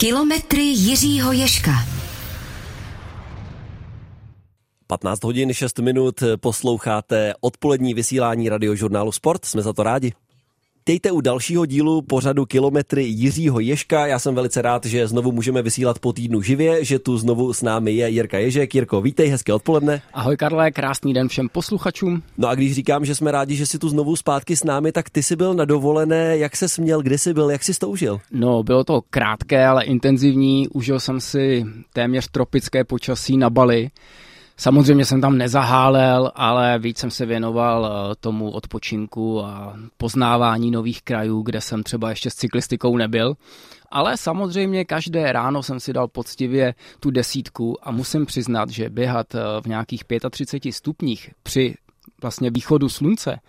Kilometry Jiřího Ješka. 15 hodin 6 minut posloucháte odpolední vysílání radiožurnálu Sport. Jsme za to rádi. Vítejte u dalšího dílu pořadu Kilometry Jiřího Ješka. Já jsem velice rád, že znovu můžeme vysílat po týdnu živě, že tu znovu s námi je Jirka Ježek. Jirko, vítej, hezké odpoledne. Ahoj Karle, krásný den všem posluchačům. No a když říkám, že jsme rádi, že jsi tu znovu zpátky s námi, tak ty jsi byl na dovolené, jak se směl, kde jsi byl, jak jsi to užil? No, bylo to krátké, ale intenzivní. Užil jsem si téměř tropické počasí na Bali. Samozřejmě jsem tam nezahálel, ale víc jsem se věnoval eh, tomu odpočinku a poznávání nových krajů, kde jsem třeba ještě s cyklistikou nebyl. Ale samozřejmě každé ráno jsem si dal poctivě tu desítku a musím přiznat, že běhat eh, v nějakých 35 stupních při vlastně východu slunce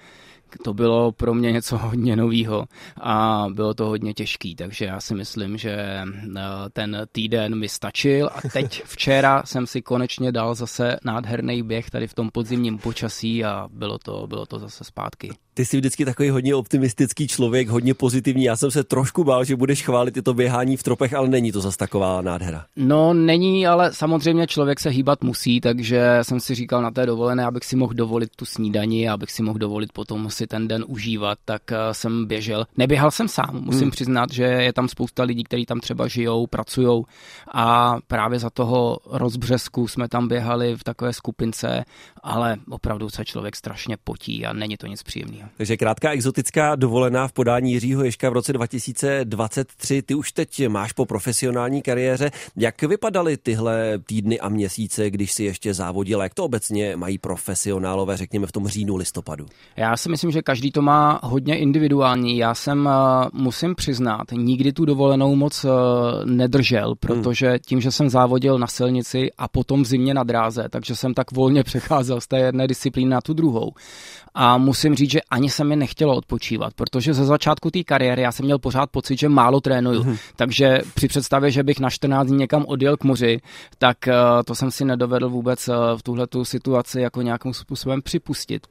to bylo pro mě něco hodně novýho a bylo to hodně těžký, takže já si myslím, že eh, ten týden mi stačil a teď včera jsem si konečně dal zase nádherný běh tady v tom podzimním počasí a bylo to, bylo to zase zpátky. Ty jsi vždycky takový hodně optimistický člověk, hodně pozitivní. Já jsem se trošku bál, že budeš chválit tyto běhání v tropech, ale není to zase taková nádhera. No není, ale samozřejmě člověk se hýbat musí, takže jsem si říkal na té dovolené, abych si mohl dovolit tu snídani, abych si mohl dovolit potom si ten den užívat, tak eh, jsem běžel. Neběhal jsem sám, musím hmm. přiznat, že je tam spousta lidí, kteří tam třeba žijou, pracují a právě za toho rozbřesku jsme tam běhali v takové skupince, ale opravdu se člověk strašně potí a není to nic příjemného. Takže krátká exotická dovolená v podání Jiřího Ješka v roce 2023. Ty už teď máš po profesionální kariéře. Jak vypadaly tyhle týdny a měsíce, když si ještě závodil? Jak to obecně mají profesionálové, řekněme, v tom říjnu, listopadu? Já si myslím, že každý to má hodně individuální. Já jsem, eh, musím přiznat, nikdy tu dovolenou moc eh, nedržel, hmm. protože tím, že jsem závodil na silnici a potom v zimě na dráze, takže jsem tak volně přecházel z té jedné disciplíny na tu druhou. A musím říct, že ani se mi nechtělo odpočívat, protože ze začátku té kariéry já jsem měl pořád pocit, že málo trénuju. Mm. Takže při představě, že bych na 14 dní někam odjel k moři, tak uh, to jsem si nedovedl vůbec uh, v tuhle situaci jako nějakým způsobem připustit.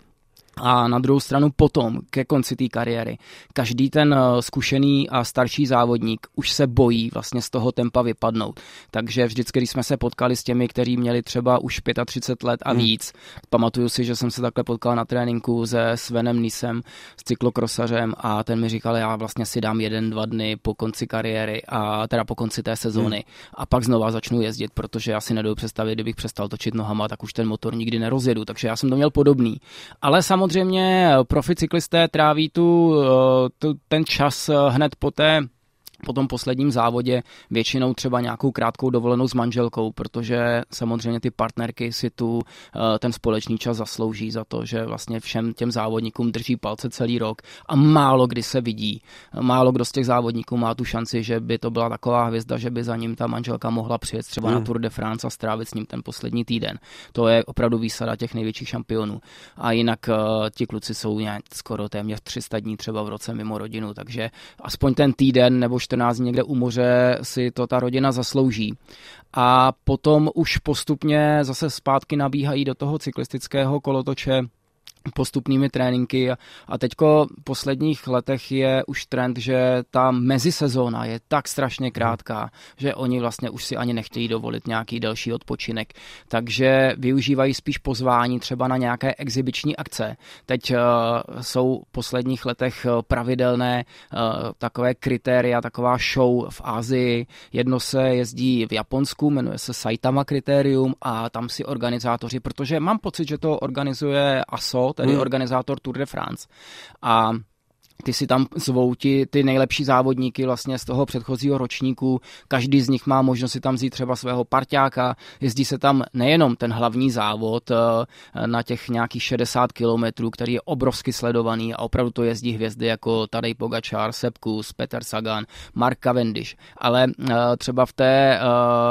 A na druhou stranu potom, ke konci té kariéry, každý ten eh, zkušený a starší závodník už se bojí vlastně z toho tempa vypadnout. Takže vždycky, když jsme se potkali s těmi, kteří měli třeba už 35 let a hmm. víc, hmm. pamatuju si, že jsem se takhle potkal na tréninku se Svenem Nisem, s cyklokrosařem a ten mi říkal, já vlastně si dám jeden, dva dny po konci kariéry a teda po konci té sezóny hmm. a pak znova začnu jezdit, protože já si nedovedu představit, kdybych přestal točit nohama, tak už ten motor nikdy nerozjedu. Takže já jsem to měl podobný. Ale samozřejmě samozřejmě profi cyklisté tráví tu, eh, tu ten čas eh, hned po té po tom posledním závodě většinou třeba nějakou krátkou dovolenou s manželkou, protože samozřejmě ty partnerky si tu eh, ten společný čas zaslouží za to, že vlastně všem těm závodníkům drží palce celý rok a málo kdy se vidí. Málo kdo z těch závodníků má tu šanci, že by to byla taková hvězda, že by za ním ta manželka mohla přijet třeba hmm. na Tour de France a strávit s ním ten poslední týden. To je opravdu výsada těch největších šampionů. A jinak uh, ti kluci jsou nějak skoro téměř 300 dní třeba v roce mimo rodinu, takže aspoň ten týden nebo 14 dní někde u moře si to ta rodina zaslouží. A potom už postupně zase zpátky nabíhají do toho cyklistického kolotoče postupnými tréninky a teďko v posledních letech je už trend, že ta mezisezóna je tak strašně krátká, že oni vlastně už si ani nechtějí dovolit nějaký delší odpočinek, takže využívají spíš pozvání třeba na nějaké exibiční akce. Teď uh, jsou v posledních letech eh, pravidelné uh, takové kritéria, taková show v Ázii. Jedno se jezdí v Japonsku, jmenuje se Saitama kritérium a tam si organizátoři, protože mám pocit, že to organizuje ASO, tedy hmm. organizátor Tour de France. A ty si tam zvou ti, ty nejlepší závodníky vlastně z toho předchozího ročníku. Každý z nich má možnost si tam vzít třeba svého parťáka. Jezdí se tam nejenom ten hlavní závod eh, na těch nějakých 60 kilometrů, který je obrovsky sledovaný a opravdu to jezdí hvězdy jako Tadej Pogačar, Sepkus, Peter Sagan, Mark Cavendish. Ale eh, třeba v té, eh,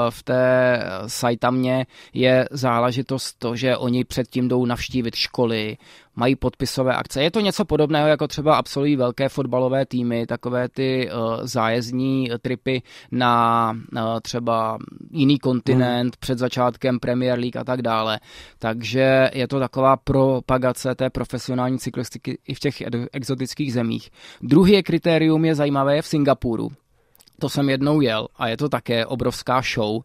v té Saitamě je záležitost to, že oni předtím jdou navštívit školy, mají podpisové akce. Je to něco podobného, jako třeba absolvují velké fotbalové týmy, takové ty uh, zájezdní tripy na uh, třeba jiný kontinent hmm. před začátkem Premier League a tak dále. Takže je to taková propagace té profesionální cyklistiky i v těch exotických zemích. Druhý kritérium je zajímavé je v Singapuru to jsem jednou jel a je to také obrovská show.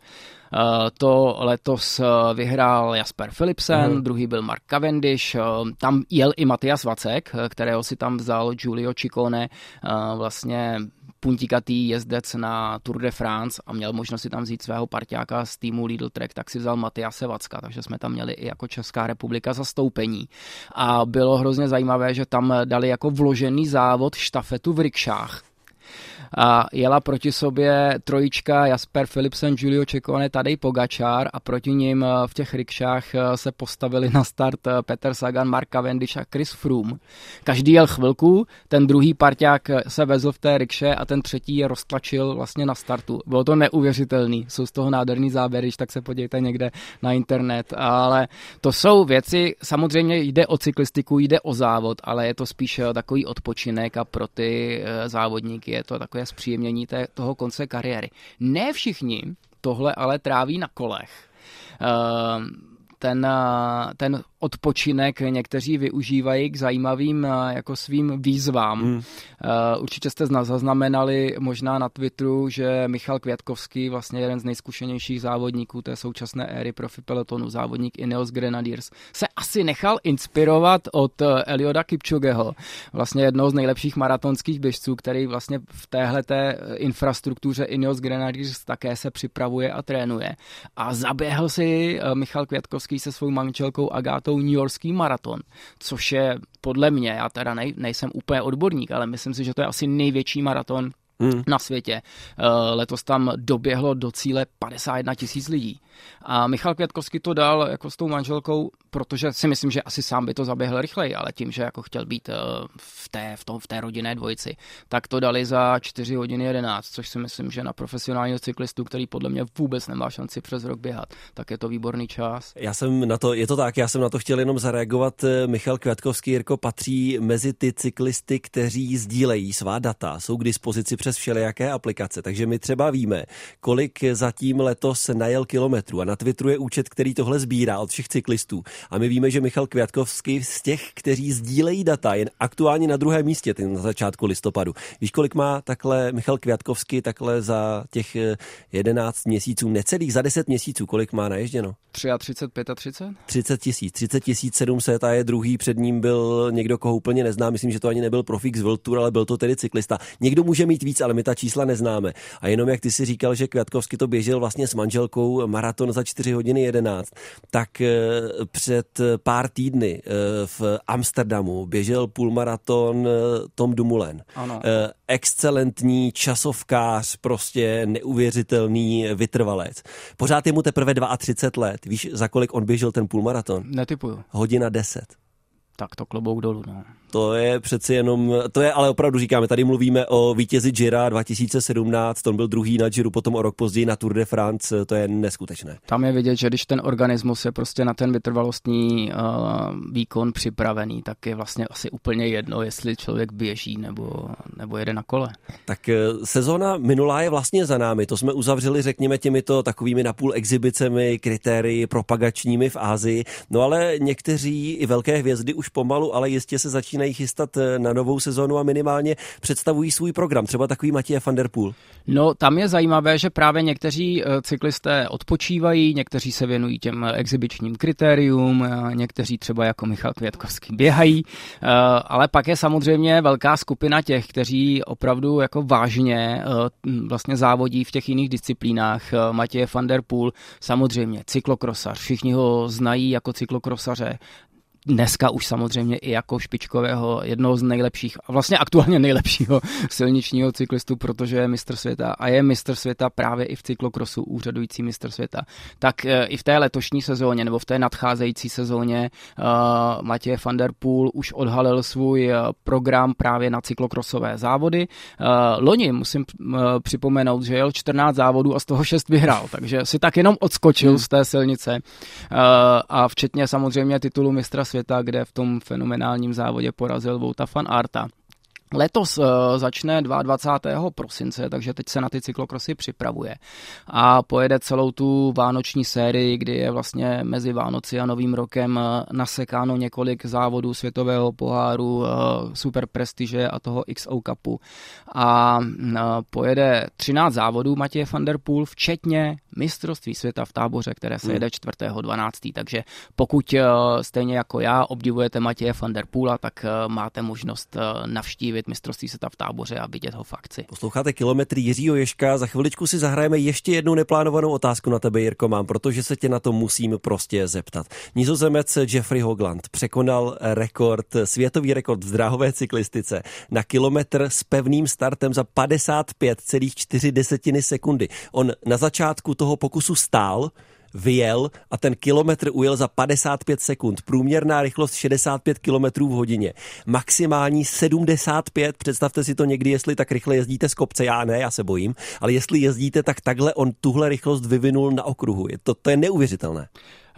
Eh, to letos eh, vyhrál Jasper Philipsen, uh-huh. druhý byl Mark Cavendish, eh, tam jel i Matias Vacek, kterého si tam vzal Giulio Ciccone, vlastně puntikatý jezdec na Tour de France a měl možnost si tam vzít svého parťáka z týmu Lidl Trek, tak si vzal Matiase Vacka, takže jsme tam měli i jako Česká republika zastoupení. A bylo hrozně zajímavé, že tam dali jako vložený závod štafetu v rikšách a jela proti sobě trojička Jasper Philipsen, Giulio Ciccone, Tadej Pogačár a proti ním eh, v těch rikšách eh, se postavili na start eh, Peter Sagan, Mark Cavendish a Chris Froome. Každý jel chvilku, ten druhý parťák se vezl v té rikše a ten třetí je roztlačil vlastně na startu. Bylo to neuvěřitelný, jsou z toho nádherný záběry, tak se podívejte někde na internet, ale to jsou věci, samozřejmě jde o cyklistiku, jde o závod, ale je to spíš takový odpočinek a pro ty závodníky je to takové zpříjemnění té, toho konce kariéry. Ne všichni tohle ale tráví na kolech. Uh, ten, ten odpočinek někteří využívají k zajímavým eh, jako svým výzvám. Hmm. Eh, určitě jste zaznamenali možná na Twitteru, že Michal Květkovský, vlastně jeden z nejzkušenějších závodníků té současné éry profi pelotonu, závodník Ineos Grenadiers, se asi nechal inspirovat od eh, Elioda Kipčogeho, vlastně jednoho z nejlepších maratonských běžců, který vlastně v téhle infrastruktuře Ineos Grenadiers také se připravuje a trénuje. A zaběhl si Michal Květkovský se svou manželkou Agátou tou New Yorkský maraton, což je podle mě, já teda nej, nejsem úplně odborník, ale myslím si, že to je asi největší maraton hmm. na světě. Eh, letos tam doběhlo do cíle 51 tisíc lidí. A Michal Květkovský to dal jako s tou manželkou, protože si myslím, že asi sám by to zaběhl rychleji, ale tím, že jako chtěl být eh, v té, v, tom, v té rodinné dvojici, tak to dali za 4 hodiny 11, což si myslím, že na profesionálního cyklistu, který podle mě vůbec nemá šanci přes rok běhat, tak je to výborný čas. Já jsem na to, je to tak, já jsem na to chtěl jenom zareagovat. Eh, Michal Květkovský Jirko patří mezi ty cyklisty, kteří sdílejí svá data, jsou k dispozici přes všelijaké aplikace, takže my třeba víme, kolik zatím letos najel kilometrů a na Twitteru je účet, který tohle sbírá od všech cyklistů. A my víme, že Michal Květkovský z těch, kteří sdílejí data, je aktuálně na druhém místě na začátku listopadu. Víš, kolik má takhle Michal Květkovský takhle za těch 11 eh, měsíců, necelých za 10 měsíců, kolik má naježděno? 33, 35? 30 tisíc, 30 tisíc 700 a je druhý, před ním byl někdo, koho úplně neznám, myslím, že to ani nebyl profík z World Tour, ale byl to tedy cyklista. Někdo může mít víc, ale my ta čísla neznáme. A jenom jak ty si říkal, že Květkovský to běžel vlastně s manželkou maraton za 4 hodiny 11, tak eh, před pár týdny eh, v Amsterdamu běžel půlmaraton eh, Tom Dumoulin. Ano. Excelentní časovkář, prostě neuvěřitelný vytrvalec. Pořád je mu teprve 32 let. Víš, za kolik on běžel ten půlmaraton? Netypuju. Hodina 10. Tak to klobouk dolů, no. To je přeci jenom, to je ale opravdu říkáme, tady mluvíme o vítězi Gira 2017, on byl druhý na Giru, potom o rok později na Tour de France, to je neskutečné. Tam je vidět, že když ten organismus je prostě na ten vytrvalostní uh, výkon připravený, tak je vlastně asi úplně jedno, jestli člověk běží nebo, nebo jede na kole. Tak uh, sezóna minulá je vlastně za námi, to jsme uzavřeli, řekněme, těmito takovými napůl exhibicemi, kritérii propagačními v Ázii, no ale někteří i velké hvězdy už pomalu, ale jistě se začínají začínají chystat eh, na novou sezonu a minimálně představují svůj program. Třeba takový Matěj van der Poel. No, tam je zajímavé, že právě někteří eh, cyklisté odpočívají, někteří se věnují těm eh, exibičním kritériům, někteří třeba jako Michal Květkovský běhají, ale pak je samozřejmě velká skupina těch, kteří opravdu jako vážně vlastně závodí v těch jiných disciplínách. Matěj van der Poel, samozřejmě cyklokrosař, všichni ho znají jako cyklokrosaře, dneska už samozřejmě i jako špičkového, jednoho z nejlepších a vlastně aktuálně nejlepšího silničního cyklistu, protože je mistr světa a je mistr světa právě i v cyklokrosu, úřadující mistr světa. Tak e, i v té letošní sezóně nebo v té nadcházející sezóně uh, Matěj van der Poel už odhalil svůj e, program právě na cyklokrosové závody. Uh, loni musím uh, připomenout, že jel 14 závodů a z toho 6 vyhrál, takže si tak jenom odskočil hmm. z té silnice uh, a včetně samozřejmě titulu mistra světa, kde v tom fenomenálním závodě porazil Vouta van Arta. Letos uh, začne 22. prosince, takže teď se na ty cyklokrosy připravuje a pojede celou tu vánoční sérii, kdy je vlastně mezi Vánoci a Novým rokem uh, nasekáno několik závodů světového poháru, uh, super prestiže a toho XO Cupu. A pojede 13 závodů Matěje van der Poel, včetně mistrovství světa v táboře, které se hmm. jede 4.12. Takže pokud stejně jako já obdivujete Matěje van der Poola, tak máte možnost navštívit vidět mistrovství světa v táboře a vidět ho v akci. Posloucháte kilometry Jiřího Ješka, za chviličku si zahrajeme ještě jednu neplánovanou otázku na tebe, Jirko, mám, protože se tě na to musím prostě zeptat. Nizozemec Jeffrey Hogland překonal rekord, světový rekord v dráhové cyklistice na kilometr s pevným startem za 55,4 sekundy. On na začátku toho pokusu stál, vyjel a ten kilometr ujel za 55 sekund. Průměrná rychlost 65 km v hodině. Maximální 75. Představte si to někdy, jestli tak rychle jezdíte z kopce. Já ne, já se bojím. Ale jestli jezdíte, tak takhle on tuhle rychlost vyvinul na okruhu. Je to, to je neuvěřitelné.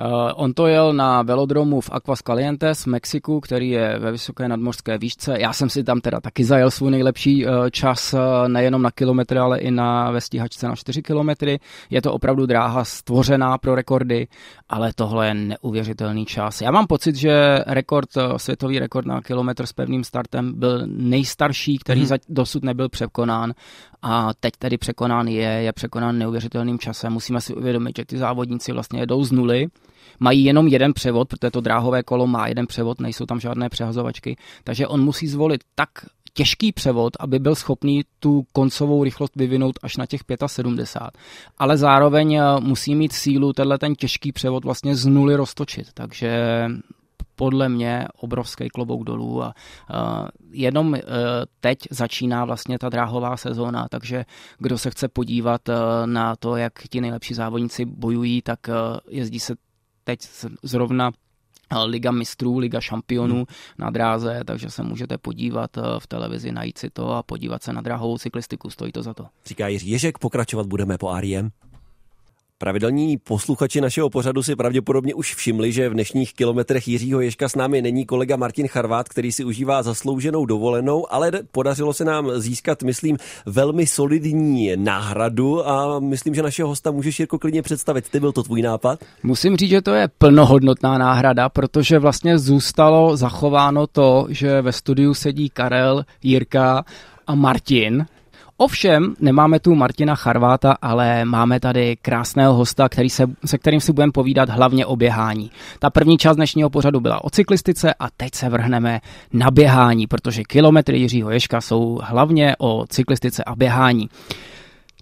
Uh, on to jel na velodromu v Calientes v Mexiku, který je ve vysoké nadmořské výšce. Já jsem si tam teda taky zajel svůj nejlepší uh, čas, uh, nejenom na kilometry, ale i na ve stíhačce na 4 kilometry. Je to opravdu dráha stvořená pro rekordy, ale tohle je neuvěřitelný čas. Já mám pocit, že rekord, světový rekord na kilometr s pevným startem byl nejstarší, který hmm. dosud nebyl překonán a teď tedy překonán je, je překonán neuvěřitelným časem. Musíme si uvědomit, že ty závodníci vlastně jedou z nuly, mají jenom jeden převod, protože to dráhové kolo má jeden převod, nejsou tam žádné přehazovačky, takže on musí zvolit tak těžký převod, aby byl schopný tu koncovou rychlost vyvinout až na těch 75. Ale zároveň eh, musí mít sílu tenhle ten těžký převod vlastně z nuly roztočit. Takže podle mě obrovský klobouk dolů a uh, jenom uh, teď začíná vlastně ta dráhová sezóna, takže kdo se chce podívat na to, jak ti nejlepší závodníci bojují, tak uh, jezdí se teď zrovna Liga mistrů, Liga šampionů hmm. na dráze, takže se můžete podívat v televizi, najít si to a podívat se na dráhovou cyklistiku, stojí to za to. Říká Jiří Ježek, pokračovat budeme po Ariem. Pravidelní posluchači našeho pořadu si pravděpodobně už všimli, že v dnešních kilometrech Jiřího Ježka s námi není kolega Martin Charvát, který si užívá zaslouženou dovolenou, ale podařilo se nám získat, myslím, velmi solidní náhradu a myslím, že našeho hosta můžeš Jirko klidně představit. Ty byl to tvůj nápad? Musím říct, že to je plnohodnotná náhrada, protože vlastně zůstalo zachováno to, že ve studiu sedí Karel, Jirka a Martin, Ovšem, nemáme tu Martina Charváta, ale máme tady krásného hosta, který se, se kterým si budeme povídat hlavně o běhání. Ta první část dnešního pořadu byla o cyklistice a teď se vrhneme na běhání, protože kilometry Jiřího Ješka jsou hlavně o cyklistice a běhání.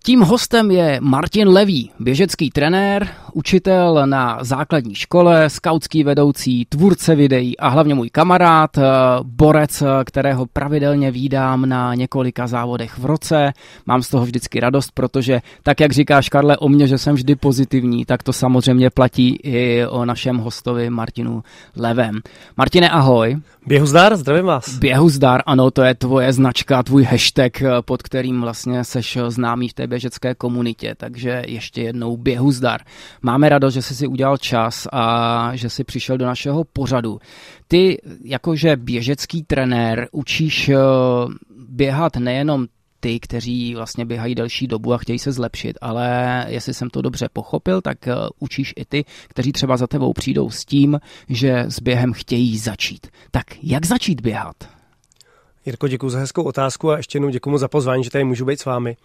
Tím hostem je Martin Levý, běžecký trenér, učitel na základní škole, skautský vedoucí, tvůrce videí a hlavně můj kamarád, eh, borec, kterého pravidelně vídám na několika závodech v roce. Mám z toho vždycky radost, protože tak, jak říkáš, Karle, o mě, že jsem vždy pozitivní, tak to samozřejmě platí i o našem hostovi Martinu Levem. Martine, ahoj. Běhu zdar, zdravím vás. Běhu zdar, ano, to je tvoje značka, tvůj hashtag, eh, pod kterým vlastně seš známý v té běžecké komunitě, takže ještě jednou běhu zdar. Máme radost, že jsi si udělal čas a že jsi přišel do našeho pořadu. Ty jakože běžecký trenér učíš eh, běhat nejenom ty, kteří vlastně běhají delší dobu a chtějí se zlepšit, ale jestli jsem to dobře pochopil, tak uh, učíš i ty, kteří třeba za tebou přijdou s tím, že s během chtějí začít. Tak jak začít běhat? Jirko, děkuji za hezkou otázku a ještě jednou děkuji za pozvání, že tady můžu být s vámi.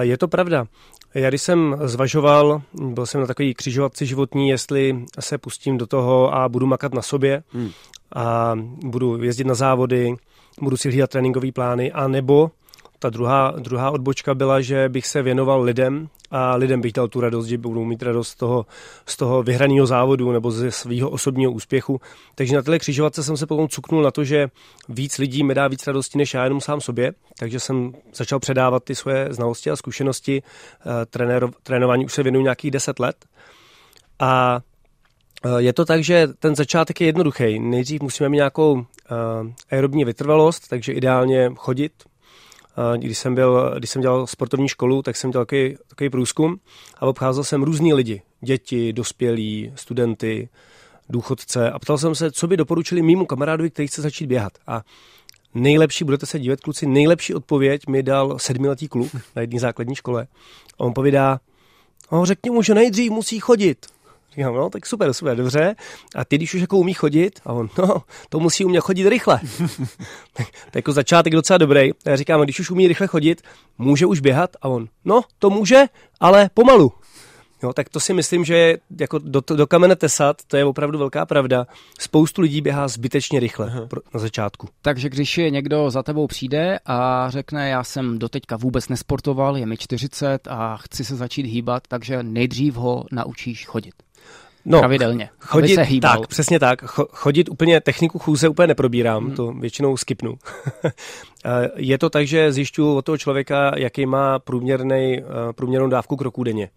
Je to pravda. Já když jsem zvažoval, byl jsem na takový křižovatci životní, jestli se pustím do toho a budu makat na sobě hmm. a budu jezdit na závody, budu si hlídat tréninkové plány, a nebo ta druhá, druhá odbočka byla, že bych se věnoval lidem a lidem bych dal tu radost, že budou mít radost z toho, z toho vyhraného závodu nebo ze svého osobního úspěchu. Takže na téhle křižovatce jsem se potom cuknul na to, že víc lidí mi dá víc radosti než já jenom sám sobě, takže jsem začal předávat ty svoje znalosti a zkušenosti. Eh, trenéro, trénování už se věnuju nějakých deset let a eh, je to tak, že ten začátek je jednoduchý. Nejdřív musíme mít nějakou uh, aerobní vytrvalost, takže ideálně chodit, když jsem, byl, když jsem dělal sportovní školu, tak jsem dělal takový, takový průzkum a obcházel jsem různý lidi, děti, dospělí, studenty, důchodce a ptal jsem se, co by doporučili mýmu kamarádovi, který chce začít běhat. A nejlepší, budete se dívat, kluci, nejlepší odpověď mi dal sedmiletý kluk na jedné základní škole. A on povídá, no, řekni mu, že nejdřív musí chodit. Říkám, no, tak super, super, dobře. A ty, když už jako umí chodit, a on, no, to musí umět chodit rychle. tak, tak jako začátek docela dobrý. A já říkám, když už umí rychle chodit, může už běhat? A on, no, to může, ale pomalu. Jo, tak to si myslím, že jako do, do kamene tesat, to je opravdu velká pravda. Spoustu lidí běhá zbytečně rychle Aha. na začátku. Takže když je někdo za tebou přijde a řekne, já jsem doteďka vůbec nesportoval, je mi 40 a chci se začít hýbat, takže nejdřív ho naučíš chodit. No, pravidelně, chodit, se hýbal. Tak, přesně tak. Chodit úplně, techniku chůze úplně neprobírám, hmm. to většinou skipnu. je to tak, že zjišťuju od toho člověka, jaký má průměrný, eh, průměrnou dávku kroků denně.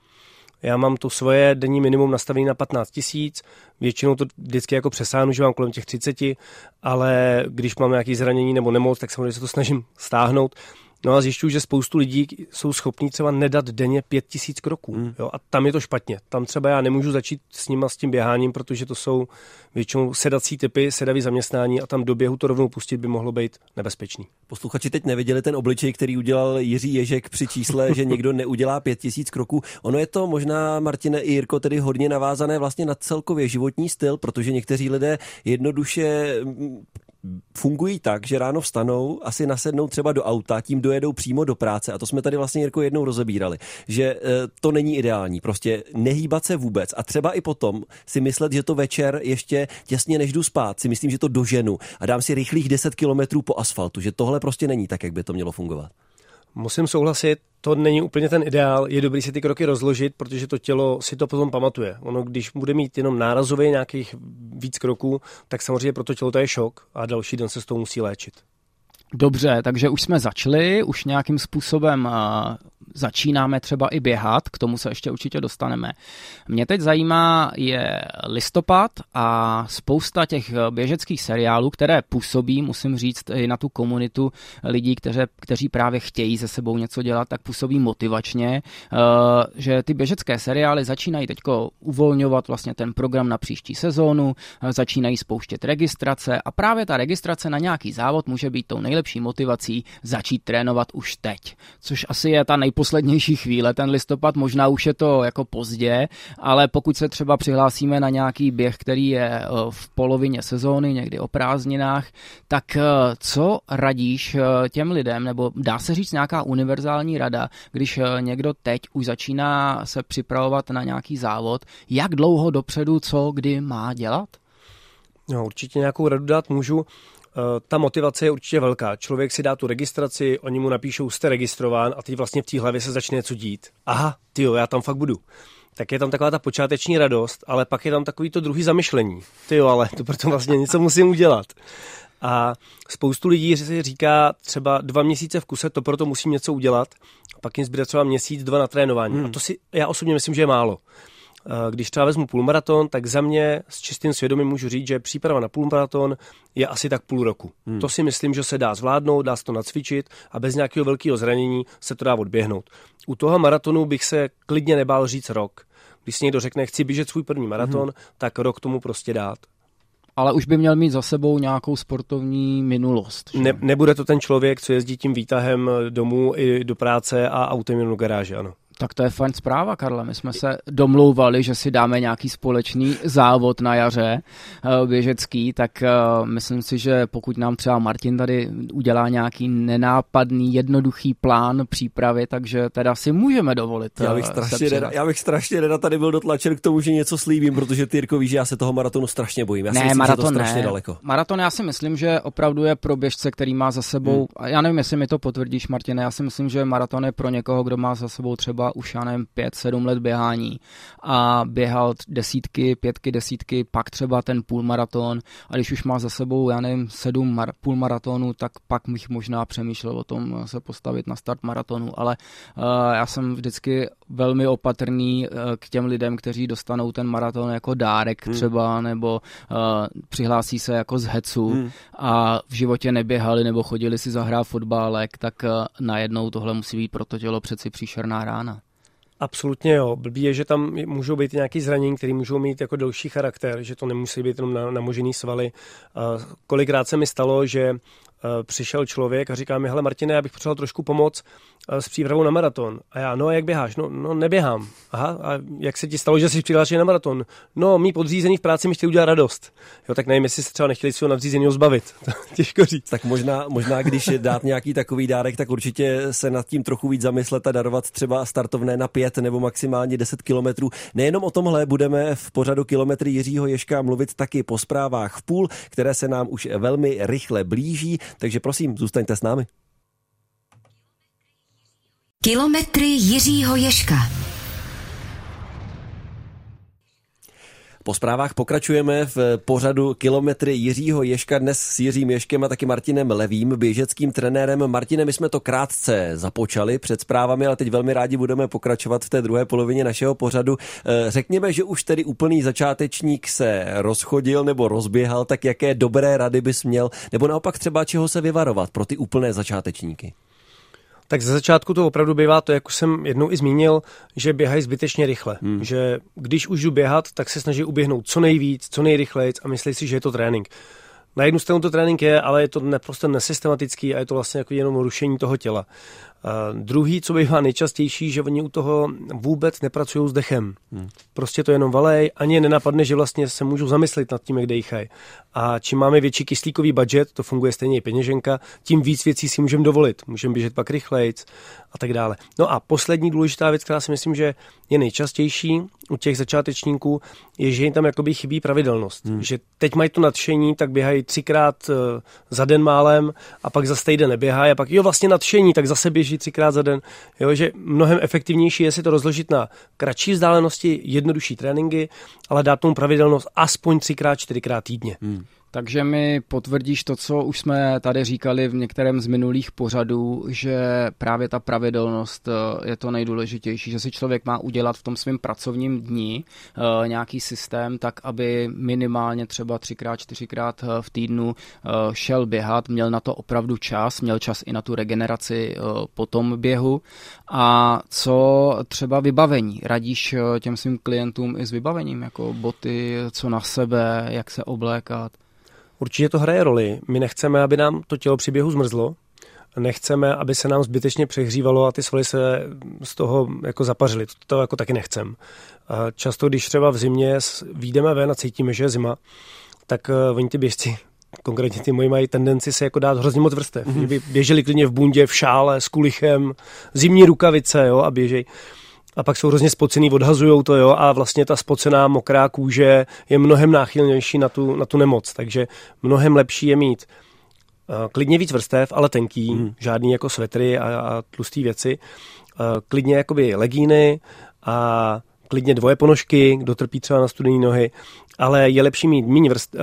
Já mám to svoje denní minimum nastavené na 15 tisíc, většinou to vždycky jako přesáhnu, že mám kolem těch 30, ale když mám nějaké zranění nebo nemoc, tak samozřejmě se to snažím stáhnout. No a zjišťuju, že spoustu lidí jsou schopní třeba nedat denně pět tisíc kroků. Hmm. Jo, a tam je to špatně. Tam třeba já nemůžu začít s nima s tím běháním, protože to jsou většinou sedací typy, sedavý zaměstnání a tam do běhu to rovnou pustit by mohlo být nebezpečný. Posluchači teď neviděli ten obličej, který udělal Jiří Ježek při čísle, že někdo neudělá pět tisíc kroků. Ono je to možná, Martine i Jirko, tedy hodně navázané vlastně na celkově životní styl, protože někteří lidé jednoduše fungují tak, že ráno vstanou, asi nasednou třeba do auta, tím dojedou přímo do práce. A to jsme tady vlastně Jirko jednou rozebírali, že e, to není ideální, prostě nehýbat se vůbec. A třeba i potom si myslet, že to večer ještě těsně než jdu spát, si myslím, že to doženu a dám si rychlých 10 kilometrů po asfaltu, že tohle prostě není tak, jak by to mělo fungovat. Musím souhlasit, to není úplně ten ideál. Je dobrý si ty kroky rozložit, protože to tělo si to potom pamatuje. Ono, když bude mít jenom nárazově nějakých víc kroků, tak samozřejmě pro to tělo to je šok a další den se s tou musí léčit. Dobře, takže už jsme začali, už nějakým způsobem začínáme třeba i běhat, k tomu se ještě určitě dostaneme. Mě teď zajímá je listopad a spousta těch běžeckých seriálů, které působí, musím říct, i na tu komunitu lidí, kteří, kteří právě chtějí se sebou něco dělat, tak působí motivačně, eh, že ty běžecké seriály začínají teď uvolňovat vlastně ten program na příští sezónu, eh, začínají spouštět registrace a právě ta registrace na nějaký závod může být tou nejlepší motivací začít trénovat už teď, což asi je ta nejposlednější nejposlednější chvíle, ten listopad, možná už je to jako pozdě, ale pokud se třeba přihlásíme na nějaký běh, který je eh, v polovině sezóny, někdy o prázdninách, tak eh, co radíš eh, těm lidem, nebo dá se říct nějaká univerzální rada, když někdo teď už začíná se připravovat na nějaký závod, jak dlouho dopředu, co kdy má dělat? No, určitě nějakou radu dát můžu. Eh, ta motivace je určitě velká. Člověk si dá tu registraci, oni mu napíšou, jste registrován a teď vlastně v té hlavě se začne něco dít. Aha, ty já tam fakt budu. Tak je tam taková ta počáteční radost, ale pak je tam takový to druhý zamyšlení. Ty jo, ale to proto vlastně něco musím udělat. A spoustu lidí si říká třeba dva měsíce v kuse, to proto musím něco udělat, pak jim zbyde třeba měsíc, dva na trénování. Hmm. A to si já osobně myslím, že je málo. Eh, když třeba vezmu půlmaraton, tak za mě s čistým svědomím můžu říct, že příprava na půlmaraton je asi tak půl roku. Hmm. To si myslím, že se dá zvládnout, dá se to nacvičit a bez nějakého velkého zranění se to dá odběhnout. U toho maratonu bych se klidně nebál říct rok. Když si někdo řekne, chci běžet svůj první maraton, hmm. tak rok tomu prostě dát. Ale už by měl mít za sebou nějakou sportovní minulost. Ne, nebude to ten člověk, co jezdí tím výtahem domů i do práce a autem do garáže, ano. Tak to je fajn zpráva, Karla. My jsme se domlouvali, že si dáme nějaký společný závod na jaře eh, běžecký, tak eh, myslím si, že pokud nám třeba Martin tady udělá nějaký nenápadný, jednoduchý plán přípravy, takže teda si můžeme dovolit. Já bych eh, strašně, reda, já bych strašně reda tady byl dotlačen k tomu, že něco slíbím, protože ty Jirko víš, že já se toho maratonu strašně bojím. Já ne, si myslím, maraton že to strašně ne. daleko. Maraton já si myslím, že opravdu je pro běžce, který má za sebou, hmm. já nevím, jestli mi to potvrdíš, Martine, já si myslím, že maraton je pro někoho, kdo má za sebou třeba už, já nevím, pět, sedm let běhání a běhal desítky, pětky, desítky, pak třeba ten půlmaraton a když už má za sebou, já nevím, sedm mar- půlmaratonů, tak pak bych možná přemýšlel o tom se postavit na start maratonu, ale uh, já jsem vždycky velmi opatrný uh, k těm lidem, kteří dostanou ten maraton jako dárek hmm. třeba, nebo uh, přihlásí se jako z hecu hmm. a v životě neběhali nebo chodili si zahrát fotbálek, tak uh, najednou tohle musí být pro to tělo přeci příšerná rána. Absolutně jo. Blbý je, že tam můžou být nějaký zranění, které můžou mít jako delší charakter, že to nemusí být jenom na, namožený svaly. Uh, kolikrát se mi stalo, že přišel člověk a říká mi, hele Martine, já bych potřeboval trošku pomoc Eh, s přípravou na maraton. A já, no a jak běháš? No, no neběhám. Aha, a jak se ti stalo, že jsi přihlášen na maraton? No, mý podřízený v práci mi chtěli udělat radost. Jo, tak nevím, jestli se třeba nechtěli svého nadřízeného zbavit. Těžko říct. Tak možná, možná, když dát nějaký takový dárek, tak určitě se nad tím trochu víc zamyslet a darovat třeba startovné na pět nebo maximálně 10 kilometrů. Nejenom o tomhle budeme v pořadu kilometry Jiřího Ješka mluvit taky po zprávách v půl, které se nám už velmi rychle blíží, takže prosím, zůstaňte s námi. Kilometry Jiřího Ješka. Po zprávách pokračujeme v pořadu Kilometry Jiřího Ješka dnes s Jiřím Ješkem a taky Martinem Levým, běžeckým trenérem. Martine, my jsme to krátce započali před zprávami, ale teď velmi rádi budeme pokračovat v té druhé polovině našeho pořadu. Eh, řekněme, že už tedy úplný začátečník se rozchodil nebo rozběhal, tak jaké dobré rady bys měl, nebo naopak třeba čeho se vyvarovat pro ty úplné začátečníky? Tak ze začátku to opravdu bývá to, jak už jsem jednou i zmínil, že běhají zbytečně rychle. Hmm. Že když už jdu běhat, tak se snaží uběhnout co nejvíc, co nejrychleji a myslí si, že je to trénink. Na jednu stranu to trénink je, ale je to naprosto nesystematický a je to vlastně jako jenom rušení toho těla. Uh, druhý, co bývá nejčastější, že oni u toho vůbec nepracují s dechem. Hmm. Prostě to jenom valej, ani nenapadne, že vlastně se můžou zamyslet nad tím, jak dejchají. A čím máme větší kyslíkový budget, to funguje stejně i peněženka, tím víc věcí si můžeme dovolit. Můžeme běžet pak rychlejc a tak dále. No a poslední důležitá věc, která si myslím, že je nejčastější u těch začátečníků, je, že jim tam jakoby chybí pravidelnost. Hmm. Že teď mají to nadšení, tak běhají třikrát eh, za den málem a pak zase týden neběhají a pak jo vlastně nadšení, tak zase běží třikrát za den. Jo, že mnohem efektivnější je si to rozložit na kratší vzdálenosti, jednodušší tréninky, ale dát tomu pravidelnost aspoň třikrát, čtyřikrát týdně. Hmm. Takže mi potvrdíš to, co už jsme tady říkali v některém z minulých pořadů, že právě ta pravidelnost eh, je to nejdůležitější, že si člověk má udělat v tom svém pracovním dni uh, nějaký systém, tak aby minimálně třeba třikrát, čtyřikrát eh, v týdnu šel běhat, měl na to opravdu čas, měl čas i na tu regeneraci po tom běhu. A co třeba vybavení? Radíš těm svým klientům i s vybavením, jako boty, co na sebe, jak se oblékat? Určitě to hraje roli. My nechceme, aby nám to tělo při běhu zmrzlo, nechceme, aby se nám zbytečně přehřívalo a ty svaly se z toho jako zapařily. To, to jako taky nechcem. A často, když třeba v zimě výjdeme ven a cítíme, že je zima, tak uh, oni ty běžci, konkrétně ty moji, mají tendenci se jako dát hrozně moc vrstev. Mm-hmm. By běželi klidně v bundě, v šále, s kulichem, zimní rukavice jo, a běžej a pak jsou hrozně spocený, odhazují to, jo, a vlastně ta spocená mokrá kůže je mnohem náchylnější na tu, na tu nemoc, takže mnohem lepší je mít uh, klidně víc vrstev, ale tenký, mm. žádný jako svetry a, a tlustý věci, uh, klidně jakoby legíny a klidně dvoje ponožky, kdo trpí třeba na studené nohy, ale je lepší mít méně vrst, uh,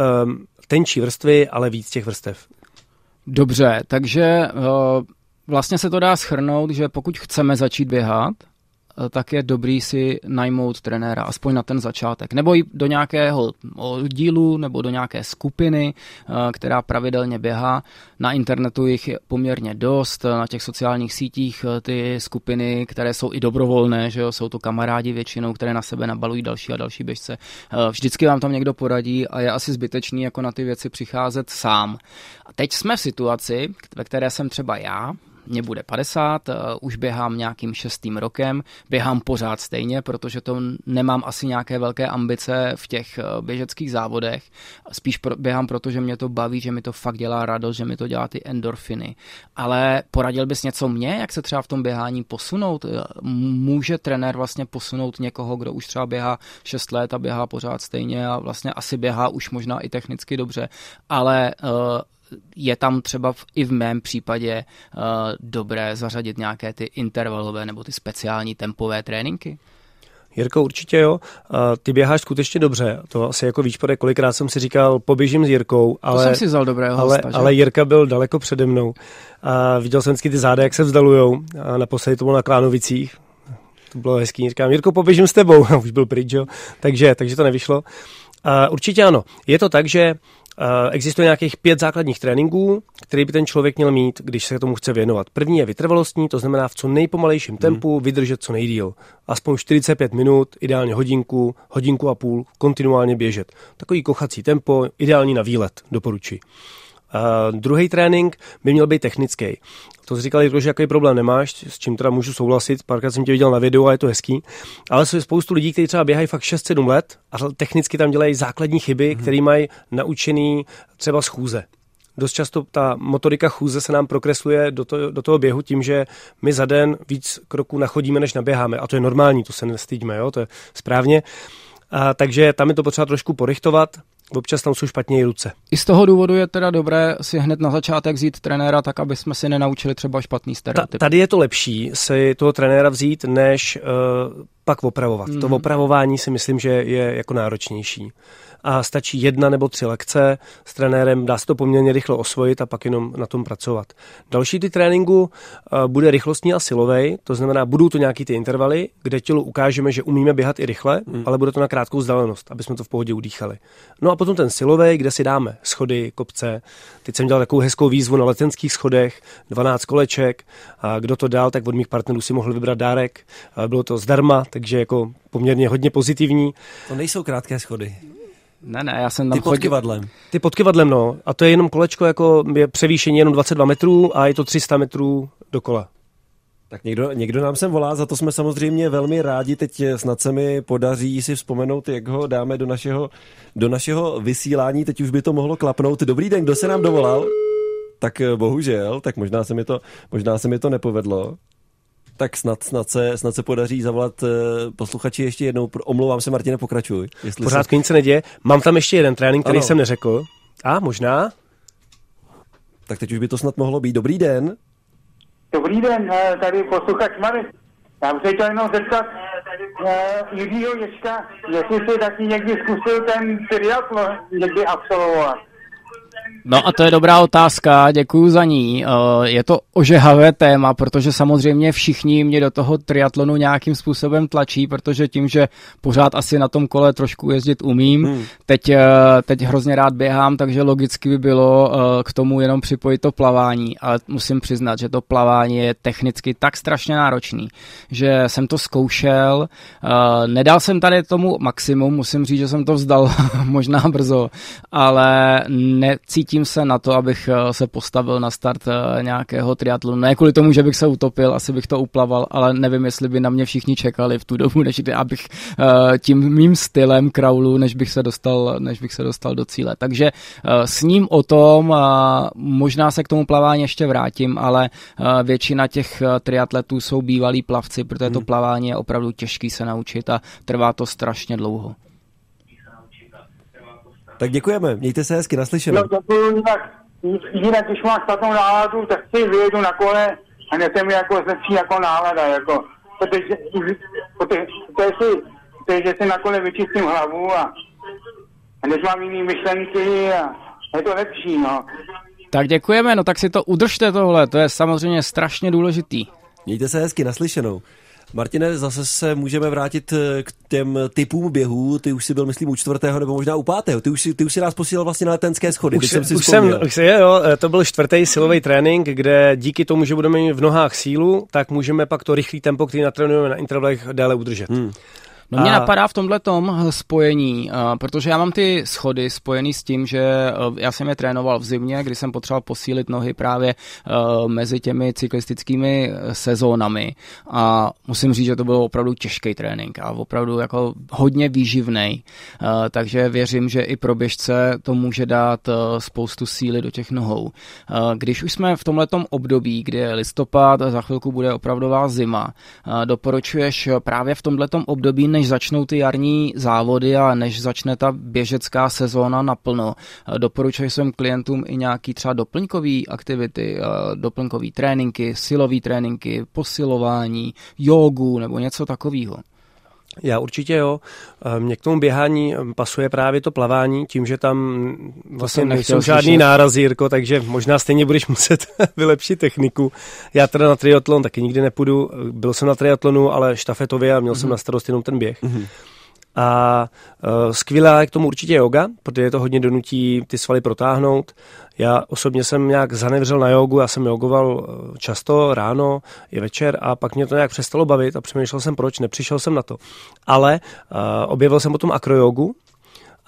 tenčí vrstvy, ale víc těch vrstev. Dobře, takže uh, vlastně se to dá schrnout, že pokud chceme začít běhat, Eh, tak je dobrý si najmout trenéra, aspoň na ten začátek. Nebo i do nějakého dílu nebo do nějaké skupiny, eh, která pravidelně běhá. Na internetu jich je poměrně dost, na těch sociálních sítích eh, ty skupiny, které jsou i dobrovolné, že jo, jsou to kamarádi většinou, které na sebe nabalují další a další běžce. Vždycky vám tam někdo poradí a je asi zbytečný jako na ty věci přicházet sám. A teď jsme v situaci, ve které jsem třeba já, mě bude 50, uh, eh, už běhám nějakým šestým rokem, běhám pořád stejně, protože to nemám asi nějaké velké ambice v těch uh, běžeckých závodech. Spíš běhám, protože mě to baví, že mi to fakt dělá radost, že mi to dělá ty endorfiny. Ale poradil bys něco mě, jak se třeba v tom běhání posunout? Eh, může trenér vlastně posunout někoho, kdo už třeba běhá 6 let a běhá pořád stejně a vlastně asi běhá už možná i technicky dobře, ale uh, je tam třeba v, i v mém případě uh, dobré zařadit nějaké ty intervalové nebo ty speciální tempové tréninky? Jirko, určitě jo. Ty běháš skutečně dobře. To asi jako víš, pode, kolikrát jsem si říkal, poběžím s Jirkou, ale, to jsem si vzal dobrého ale, hosta, ale Jirka byl daleko přede mnou. A viděl jsem vždycky ty záda, jak se vzdalujou. A naposledy to bylo na Klánovicích. To bylo hezký. Říkám, Jirko, poběžím s tebou. Už byl pryč, jo. Takže, takže to nevyšlo. A určitě ano. Je to tak, že existuje nějakých pět základních tréninků, který by ten člověk měl mít, když se tomu chce věnovat. První je vytrvalostní, to znamená v co nejpomalejším hmm. tempu hmm. vydržet co nejdíl. Aspoň 45 minut, ideálně hodinku, hodinku a půl, kontinuálně běžet. Takový kochací tempo, ideální na výlet, doporučuji. Uh, druhý trénink by měl být technický. To jsi říkal, že jaký problém nemáš, s čím teda můžu souhlasit, párkrát jsem tě viděl na videu a je to hezký. Ale jsou spoustu lidí, kteří třeba běhají fakt 6-7 let a technicky tam dělají základní chyby, mm-hmm. které mají naučený třeba schůze. Dost často ta motorika chůze se nám prokresluje do, to, do toho běhu tím, že my za den víc kroků nachodíme, než naběháme. A to je normální, to se nestydíme, jo? to je správně. A, takže tam je to potřeba trošku porychtovat občas tam jsou špatně ruce. I z toho důvodu je teda dobré si hned na začátek vzít trenéra, tak aby jsme si nenaučili třeba špatný stereotyp. Ta, tady je to lepší si toho trenéra vzít, než uh, pak opravovat. Mm. To mhm. opravování si myslím, že je jako náročnější a stačí jedna nebo tři lekce s trenérem, dá se to poměrně rychle osvojit a pak jenom na tom pracovat. Další ty tréninku eh, bude rychlostní a silový, to znamená, budou to nějaký ty intervaly, kde tělu ukážeme, že umíme běhat i rychle, hmm. ale bude to na krátkou vzdálenost, aby jsme to v pohodě udýchali. No a potom ten silový, kde si dáme schody, kopce. Teď jsem dělal takovou hezkou výzvu na letenských schodech, 12 koleček. A kdo to dal, tak od mých partnerů si mohl vybrat dárek. A bylo to zdarma, takže jako poměrně hodně pozitivní. To nejsou krátké schody. Ne, ne, já jsem tam Ty pod kivadlem. Ty pod kivadlem, no. A to je jenom kolečko, jako je převýšení jenom 22 metrů a je to 300 metrů dokola. Tak někdo, někdo nám sem volá, za to jsme samozřejmě velmi rádi. Teď snad se mi podaří si vzpomenout, jak ho dáme do našeho, do našeho vysílání. Teď už by to mohlo klapnout. Dobrý den, kdo se nám dovolal? Tak bohužel, tak možná se mi to, možná se mi to nepovedlo tak snad, snad, se, snad se podaří zavolat uh, posluchači ještě jednou. Omlouvám se, Martine, pokračuj. Jestli Pořád se... nic se neděje. Mám tam ještě jeden trénink, který ano. jsem neřekl. A možná? Tak teď už by to snad mohlo být. Dobrý den. Dobrý den, eh, tady posluchač Marek. Já bych se chtěl jenom zeptat uh, Jiřího Ješka, jestli si taky někdy zkusil ten triatlon někdy absolvovat. No a to je dobrá otázka, děkuji za ní. Eh, je to ožehavé téma, protože samozřejmě všichni mě do toho triatlonu nějakým způsobem tlačí, protože tím, že pořád asi na tom kole trošku jezdit umím, hmm. teď, eh, teď hrozně rád běhám, takže logicky by bylo eh, k tomu jenom připojit to plavání, ale musím přiznat, že to plavání je technicky tak strašně náročný, že jsem to zkoušel, nedal jsem tady tomu maximum, musím říct, že jsem to vzdal možná brzo, ale necítím těším se na to, abych eh, se postavil na start eh, nějakého triatlonu. Ne kvůli tomu, že bych se utopil, asi bych to uplaval, ale nevím, jestli by na mě všichni čekali v tu dobu, než abych eh, tím mým stylem kraulu, než bych se dostal, než bych se dostal do cíle. Takže s ním o tom, možná se k tomu plavání ještě vrátím, ale většina těch triatletů jsou bývalí plavci, protože to hmm. plavání je opravdu těžký se naučit a trvá to strašně dlouho. Tak děkujeme, mějte se hezky, naslyšenou. No, děkuji, jinak, jinak když máš špatnou náladu, tak si vyjedu na kole a ne mi jako zlepší jako nálada, jako, protože, protože, protože, protože si na kole vyčistím hlavu a, a než mám jiný myšlenky a je to lepší, no. Tak děkujeme, no tak si to udržte tohle, to je samozřejmě strašně důležitý. Mějte se hezky, naslyšenou. Martine, zase se můžeme vrátit eh, k těm typům běhů. Ty už si byl, myslím, u čtvrtého nebo možná u pátého. Ty už si, ty už si nás posílal vlastně na letenské schody. Už, jsem si už jsem, už se, jo, eh, to byl čtvrtý silový trénink, kde díky tomu, že budeme mít v nohách sílu, tak můžeme pak to rychlý tempo, který natrénujeme na intervalech, déle udržet. Hmm. No mě a... napadá v tomhle tom spojení, protože já mám ty schody spojený s tím, že já jsem je trénoval v zimě, kdy jsem potřeboval posílit nohy právě mezi těmi cyklistickými sezónami a musím říct, že to byl opravdu těžký trénink a opravdu jako hodně výživný, takže věřím, že i pro běžce to může dát spoustu síly do těch nohou. Když už jsme v tomhletom období, kdy je listopad a za chvilku bude opravdová zima, doporučuješ právě v tomhletom období než začnou ty jarní závody a než začne ta běžecká sezóna naplno, eh, doporučuji svým klientům i nějaký třeba doplňkový aktivity, eh, doplňkový tréninky, silový tréninky, posilování, jogu nebo něco takového. Já určitě jo. Eh, mně k tomu běhání pasuje právě to plavání, tím, že tam vlastně nejsou žádný nárazy, Jirko, takže možná stejně budeš muset vylepšit techniku. Já teda na triatlon taky nikdy nepůjdu. Byl jsem na triatlonu, ale štafetově a měl mm-hmm. jsem mhm. na starost jenom ten běh. Mm-hmm. A uh, skvělá je k tomu určitě yoga, protože to hodně donutí ty svaly protáhnout. Já osobně jsem nějak zanevřel na jogu, já jsem jogoval e, často ráno i večer a pak mě to nějak přestalo bavit a přemýšlel jsem proč, nepřišel jsem na to. Ale uh, objevil jsem potom akrojogu,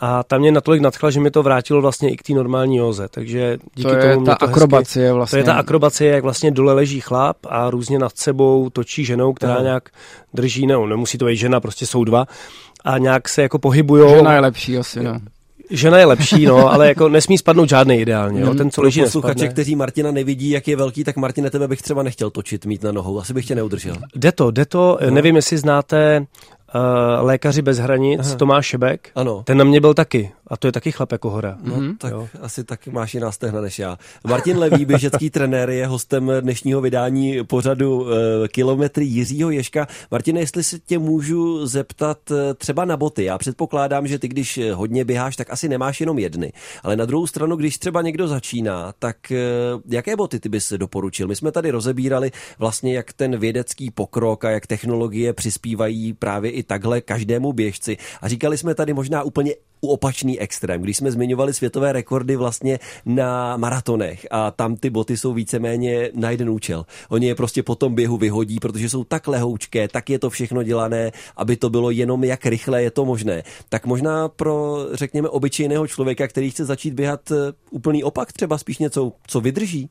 a tam mě natolik nadchla, že mi to vrátilo vlastně i k té normální józe, takže díky to je tomu ta to akrobacie hezky, vlastně. To je ta akrobacie, jak vlastně dole leží chlap a různě nad sebou točí ženou, která Aha. nějak drží, no, nemusí to být žena, prostě jsou dva a nějak se jako pohybujou. Žena je lepší asi, no. Žena je lepší, no, ale jako nesmí spadnout žádný ideálně. Jo. Ten, co leží, posluchače, kteří Martina nevidí, jak je velký, tak Martine, tebe bych třeba nechtěl točit, mít na nohou. Asi bych tě neudržel. Jde to, jde to. No. Nevím, jestli znáte Lékaři bez hranic, Aha. Tomáš Šebek. Ano. Ten na mě byl taky. A to je taky chlap jako hora. No, Mhm. tak Jo. asi tak máš jiná stehna než já. Martin Levý, běžecký trenér, je hostem dnešního vydání pořadu eh, Kilometry Jiřího Ješka. Martine, jestli se tě můžu zeptat eh, třeba na boty. Já předpokládám, že ty, když eh, hodně běháš, tak asi nemáš jenom jedny. Ale na druhou stranu, když třeba někdo začíná, tak eh, jaké boty ty bys doporučil? My jsme tady rozebírali vlastně, jak ten vědecký pokrok a jak technologie přispívají právě i takhle každému běžci. A říkali jsme tady možná úplně u opačný extrém, když jsme zmiňovali světové rekordy vlastně na maratonech a tam ty boty jsou víceméně na jeden účel. Oni je prostě po tom běhu vyhodí, protože jsou tak lehoučké, tak je to všechno dělané, aby to bylo jenom jak rychle je to možné. Tak možná pro, řekněme, obyčejného člověka, který chce začít běhat eh, úplný opak, třeba spíš něco, co vydrží.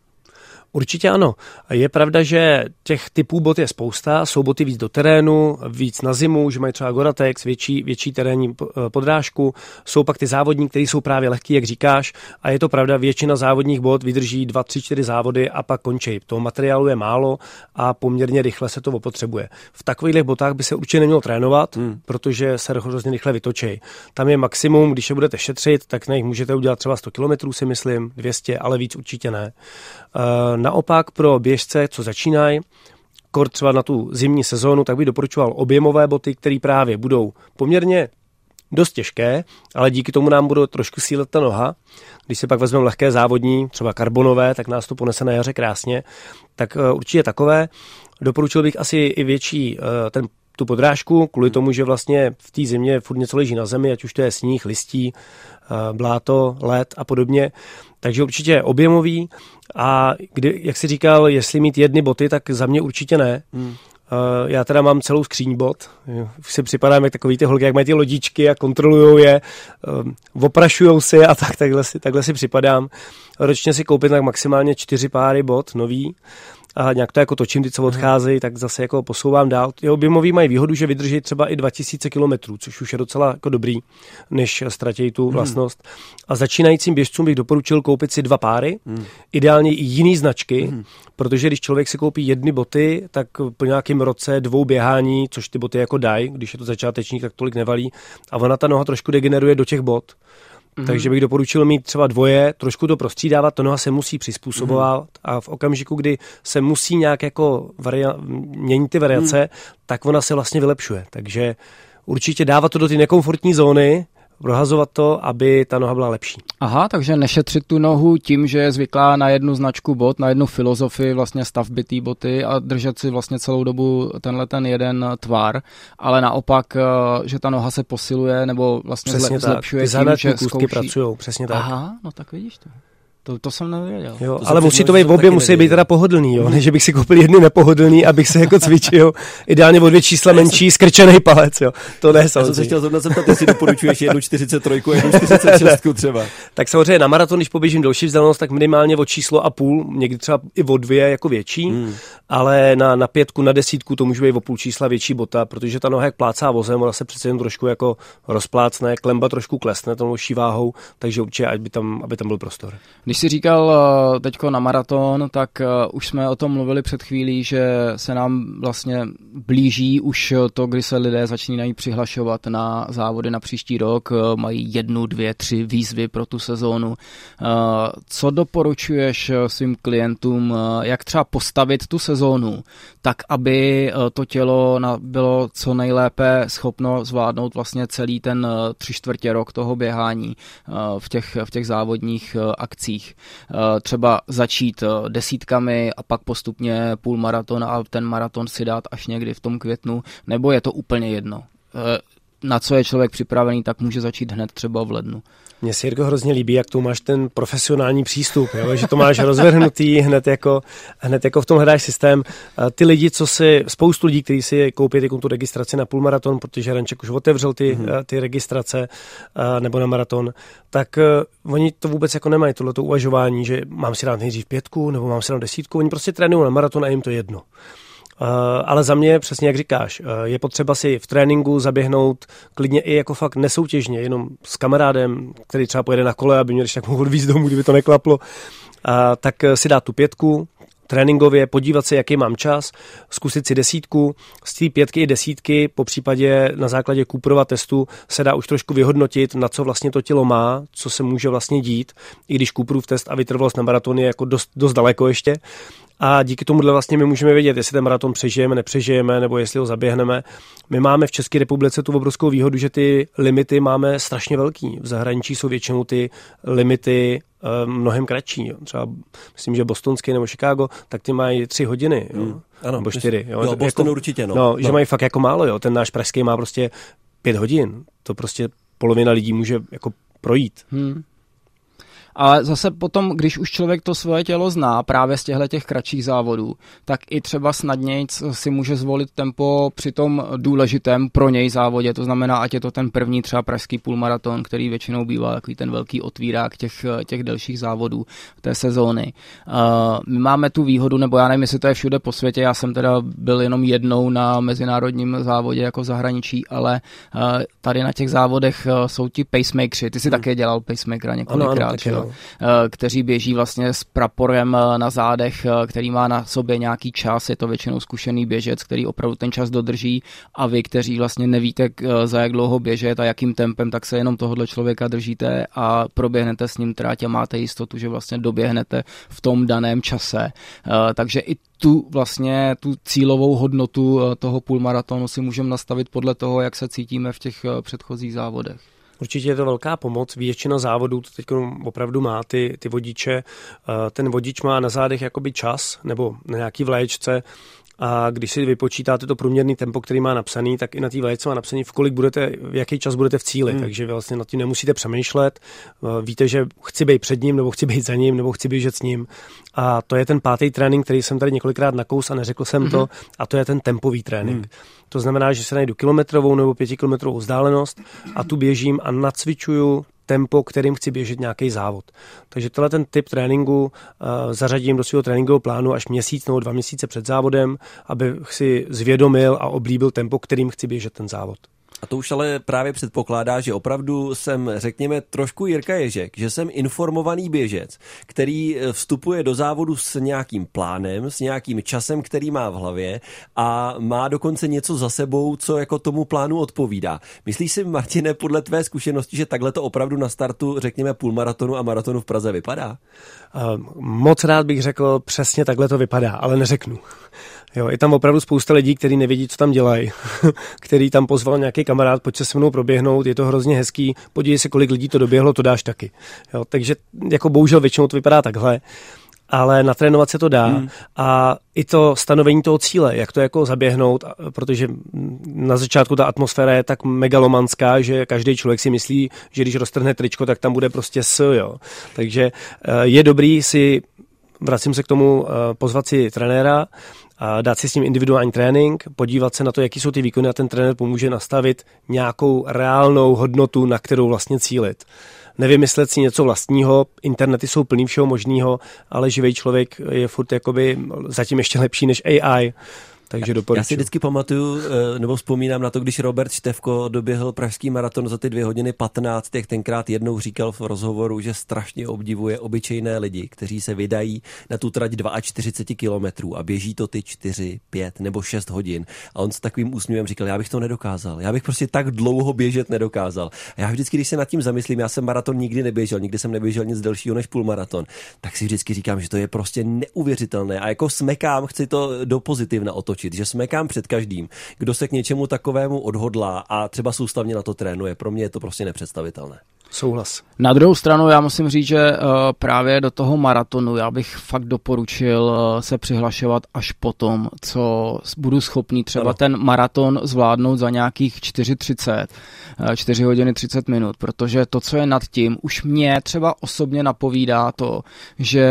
Určitě ano. Je pravda, že těch typů bot je spousta. Jsou boty víc do terénu, víc na zimu, že mají třeba Goratex, větší, větší terénní eh, podrážku. Jsou pak ty závodní, které jsou právě lehký, jak říkáš. A je to pravda, většina závodních bot vydrží 2, 3, 4 závody a pak končí. Toho materiálu je málo a poměrně rychle se to opotřebuje. V takových botách by se určitě nemělo trénovat, hmm. protože se hrozně rychle vytočí. Tam je maximum, když je budete šetřit, tak na nich můžete udělat třeba 100 km, si myslím, 200, ale víc určitě ne. Eh, Naopak pro běžce, co začínají, kor třeba na tu zimní sezónu, tak bych doporučoval objemové boty, které právě budou poměrně dost těžké, ale díky tomu nám budou trošku sílet ta noha. Když si pak vezmeme lehké závodní, třeba karbonové, tak nás to ponese na jaře krásně. Tak uh, určitě takové. Doporučil bych asi i větší uh, ten tu podrážku, kvůli tomu, že vlastně v té zimě furt něco leží na zemi, ať už to je sníh, listí, uh, bláto, led a podobně. Takže určitě objemový a kdy, jak jsi říkal, jestli mít jedny boty, tak za mě určitě ne. Hmm. Uh, já teda mám celou skříň bot, už si připadám jak takový ty holky, jak mají ty lodičky a kontrolují je, um, oprašujou si a tak, takhle, si, takhle si připadám. Ročně si koupit tak maximálně čtyři páry bot nový a nějak to jako točím, ty co odcházejí, tak zase jako posouvám dál. Ty objemový mají výhodu, že vydrží třeba i 2000 km, což už je docela jako dobrý, než ztratí tu vlastnost. A začínajícím běžcům bych doporučil koupit si dva páry, ideálně i jiný značky, protože když člověk si koupí jedny boty, tak po nějakém roce dvou běhání, což ty boty jako dají, když je to začátečník, tak tolik nevalí, a ona ta noha trošku degeneruje do těch bot. Mm-hmm. Takže bych doporučil mít třeba dvoje, trošku to prostřídávat, to noha se musí přizpůsobovat mm-hmm. a v okamžiku, kdy se musí nějak jako varia- měnit ty variace, mm. tak ona se vlastně vylepšuje. Takže určitě dávat to do ty nekomfortní zóny, prohazovat to, aby ta noha byla lepší. Aha, takže nešetřit tu nohu tím, že je zvyklá na jednu značku bot, na jednu filozofii vlastně stavby té boty a držet si vlastně celou dobu tenhle ten jeden tvar, ale naopak, eh, že ta noha se posiluje nebo vlastně Přesně zle- tak. zlepšuje Ty tím, že zkouší... pracují, přesně tak. Aha, no tak vidíš to. To, to jsem nevěděl. Jo, To ale jsem obě, musí být teda pohodlný, jo, ne, že bych si koupil jedny nepohodlný, abych se jako cvičil, ideálně o dvě čísla menší, skrčený palec, jo. To ne, Já jsem se samozřejmě. chtěl zrovna zeptat, jestli doporučuješ jednu 43 a jednu 46 třeba. Tak samozřejmě na maraton, když poběžím delší vzdálenost, tak minimálně o číslo a půl, někdy třeba i o dvě jako větší, hmm. ale na, na pětku, na desítku to může být o půl čísla větší bota, protože ta noha jak plácá vozem, ona se přece jen trošku jako rozplácne, klemba trošku klesne tou váhou, takže určitě, aby tam, aby tam byl prostor. Když jsi říkal eh, teďko na maraton, tak eh, už jsme o tom mluvili před chvílí, že se nám vlastně blíží už to, kdy se lidé začínají přihlašovat na závody na příští rok, eh, mají jednu, dvě, tři výzvy pro tu sezónu. Co doporučuješ svým klientům, jak třeba postavit tu sezónu, tak aby to tělo bylo co nejlépe schopno zvládnout vlastně celý ten tři čtvrtě rok toho běhání v těch, v těch závodních akcích. Eh, Třeba začít eh, desítkami a pak postupně půl maraton a ten maraton si dát až někdy v tom květnu, nebo je to úplně jedno. Na co je člověk připravený, tak může začít hned třeba v lednu. Mně se Jirko hrozně líbí, jak tu máš ten profesionální přístup, jo? že to máš rozvrhnutý, hned jako, hned jako v tom hledáš systém. Ty lidi, co si, spoustu lidí, kteří si koupí tu registraci na půlmaraton, protože Ranček už otevřel ty, mm-hmm. ty registrace nebo na maraton, tak uh, oni to vůbec jako nemají, tohleto uvažování, že mám si dát nejdřív pětku nebo mám si dát desítku, oni prostě trénují na maraton a jim to jedno. Uh, ale za mě, přesně jak říkáš, uh, je potřeba si v tréninku zaběhnout klidně i jako fakt nesoutěžně, jenom s kamarádem, který třeba pojede na kole, aby mě tak mohl odvízt domů, kdyby to neklaplo, tak si dát tu pětku, tréninkově, podívat se, jaký mám čas, zkusit si desítku, z té pětky i desítky, po případě na základě Cooperova testu se dá už trošku vyhodnotit, na co vlastně to tělo má, co se může vlastně dít, i když Cooperův test a vytrvalost na maraton je jako dost, dost daleko ještě, a díky tomuhle vlastně my můžeme vědět, jestli ten maraton přežijeme, nepřežijeme, nebo jestli ho zaběhneme. My máme v České republice tu obrovskou výhodu, že ty limity máme strašně velký. V zahraničí jsou většinou ty limity uh, mnohem kratší. Jo. Třeba myslím, že bostonský nebo Chicago, tak ty mají tři hodiny. Jo. Hmm, ano, nebo čtyři. Jo, jo Boston jako, určitě. No. No, no. Že mají fakt jako málo. Jo. Ten náš pražský má prostě pět hodin. To prostě polovina lidí může jako projít. Hmm. Ale zase potom, když už člověk to svoje tělo zná právě z těchto těch kratších závodů, tak i třeba snadněji si může zvolit tempo při tom důležitém pro něj závodě. To znamená, ať je to ten první třeba pražský půlmaraton, který většinou bývá takový ten velký otvírák těch, těch delších závodů té sezóny. Uh, my máme tu výhodu, nebo já nevím, jestli to je všude po světě, já jsem teda byl jenom jednou na mezinárodním závodě jako v zahraničí, ale uh, tady na těch závodech uh, jsou ti pacemakeri. Ty jsi hmm. také dělal pacemakera několikrát, ano, ano, Eh, kteří běží vlastně s praporem eh, na zádech, eh, který má na sobě nějaký čas, je to většinou zkušený běžec, který opravdu ten čas dodrží a vy, kteří vlastně nevíte, za jak dlouho běžet a jakým tempem, tak se jenom tohohle člověka držíte a proběhnete s ním trať a máte jistotu, že vlastně doběhnete v tom daném čase. Takže i tu vlastně tu cílovou hodnotu toho půlmaratonu si můžeme nastavit podle toho, jak se cítíme v těch předchozích závodech. Určitě je to velká pomoc. Většina závodů to teď opravdu má ty, ty vodiče. Eh, ten vodič má na zádech jakoby čas nebo na nějaký vléčce a když si vypočítáte to průměrný tempo, který má napsaný, tak i na té vlejce má napsaný, v kolik budete, v jaký čas budete v cíli. Hmm. Takže vlastně nad tím nemusíte přemýšlet. Eh, víte, že chci být před ním, nebo chci být za ním, nebo chci běžet s ním. A to je ten pátý trénink, který jsem tady několikrát nakous a neřekl jsem hmm. to. A to je ten tempový trénink. Hmm. To znamená, že se najdu kilometrovou nebo pětikilometrovou vzdálenost a tu běžím a nacvičuju tempo, kterým chci běžet nějaký závod. Takže tenhle ten typ tréninku uh, zařadím do svého tréninkového plánu až měsíc nebo dva měsíce před závodem, abych si zvědomil a oblíbil tempo, kterým chci běžet ten závod. A to už ale právě předpokládá, že opravdu jsem, řekněme, trošku Jirka Ježek, že jsem informovaný běžec, který eh, vstupuje do závodu s nějakým plánem, s nějakým časem, který má v hlavě a má dokonce něco za sebou, co jako tomu plánu odpovídá. Myslíš si, Martine, podle tvé zkušenosti, že takhle to opravdu na startu, řekněme, půlmaratonu a maratonu v Praze vypadá? Uh, moc rád bych řekl, přesně takhle to vypadá, ale neřeknu. Jo, je tam opravdu spousta lidí, kteří nevědí, co tam dělají, který tam pozval nějaký kamarád, pojď se se mnou proběhnout, je to hrozně hezký, podívej se, kolik lidí to doběhlo, to dáš taky. Jo, takže jako bohužel většinou to vypadá takhle ale natrénovat se to dá hmm. a i to stanovení toho cíle, jak to jako zaběhnout, protože na začátku ta atmosféra je tak megalomanská, že každý člověk si myslí, že když roztrhne tričko, tak tam bude prostě s, jo. Takže eh, je dobrý si, vracím se k tomu, eh, pozvat si trenéra, dát si s ním individuální trénink, podívat se na to, jaký jsou ty výkony a ten trenér pomůže nastavit nějakou reálnou hodnotu, na kterou vlastně cílit. Nevymyslet si něco vlastního, internety jsou plný všeho možného, ale živý člověk je furt jakoby zatím ještě lepší než AI. Takže doporučuji. Já si vždycky pamatuju, eh, nebo vzpomínám na to, když Robert Števko doběhl pražský maraton za ty dvě hodiny 15, jak tenkrát jednou říkal v rozhovoru, že strašně obdivuje obyčejné lidi, kteří se vydají na tu trať 42 kilometrů a běží to ty 4, 5 nebo 6 hodin. A on s takovým úsměvem říkal, já bych to nedokázal. Já bych prostě tak dlouho běžet nedokázal. A já vždycky, když se nad tím zamyslím, já jsem maraton nikdy neběžel, nikdy jsem neběžel nic delšího než půlmaraton, tak si vždycky říkám, že to je prostě neuvěřitelné. A jako smekám, chci to do pozitivna otočit otočit, že smekám před každým, kdo se k něčemu takovému odhodlá a třeba soustavně na to trénuje. Pro mě je to prostě nepředstavitelné. Souhlas. Na druhou stranu já musím říct, že uh, právě do toho maratonu já bych fakt doporučil uh, se přihlašovat až potom, co budu schopný třeba ano. ten maraton zvládnout za nějakých 4.30, uh, 4 hodiny 30 minut, protože to, co je nad tím, už mě třeba osobně napovídá to, že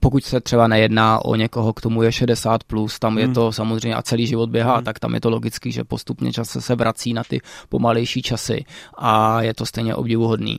pokud se třeba nejedná o někoho, k tomu je 60+, plus, tam hmm. je to samozřejmě a celý život běhá, hmm. tak tam je to logický, že postupně čas se vrací na ty pomalejší časy a je to stejně obdivuhodný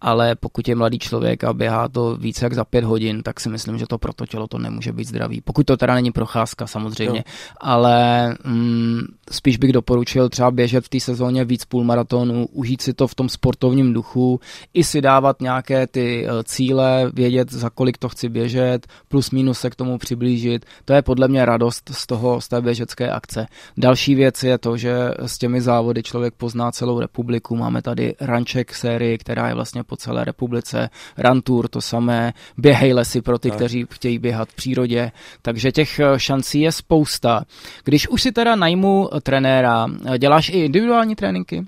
ale pokud je mladý člověk a běhá to více jak za pět hodin, tak si myslím, že to pro to tělo to nemůže být zdravý. Pokud to teda není procházka samozřejmě, jo. ale mm, spíš bych doporučil třeba běžet v té sezóně víc půlmaratonů, užít si to v tom sportovním duchu, i si dávat nějaké ty eh, cíle, vědět, za kolik to chci běžet, plus minus se k tomu přiblížit. To je podle mě radost z toho, z té běžecké akce. Další věc je to, že s těmi závody člověk pozná celou republiku. Máme tady Ranček sérii, která je vlastně po celé republice, Run Tour to samé, běhej lesy pro ty, tak. kteří chtějí běhat v přírodě, takže těch eh, šancí je spousta. Když už si teda najmu trenéra, eh, děláš i individuální tréninky?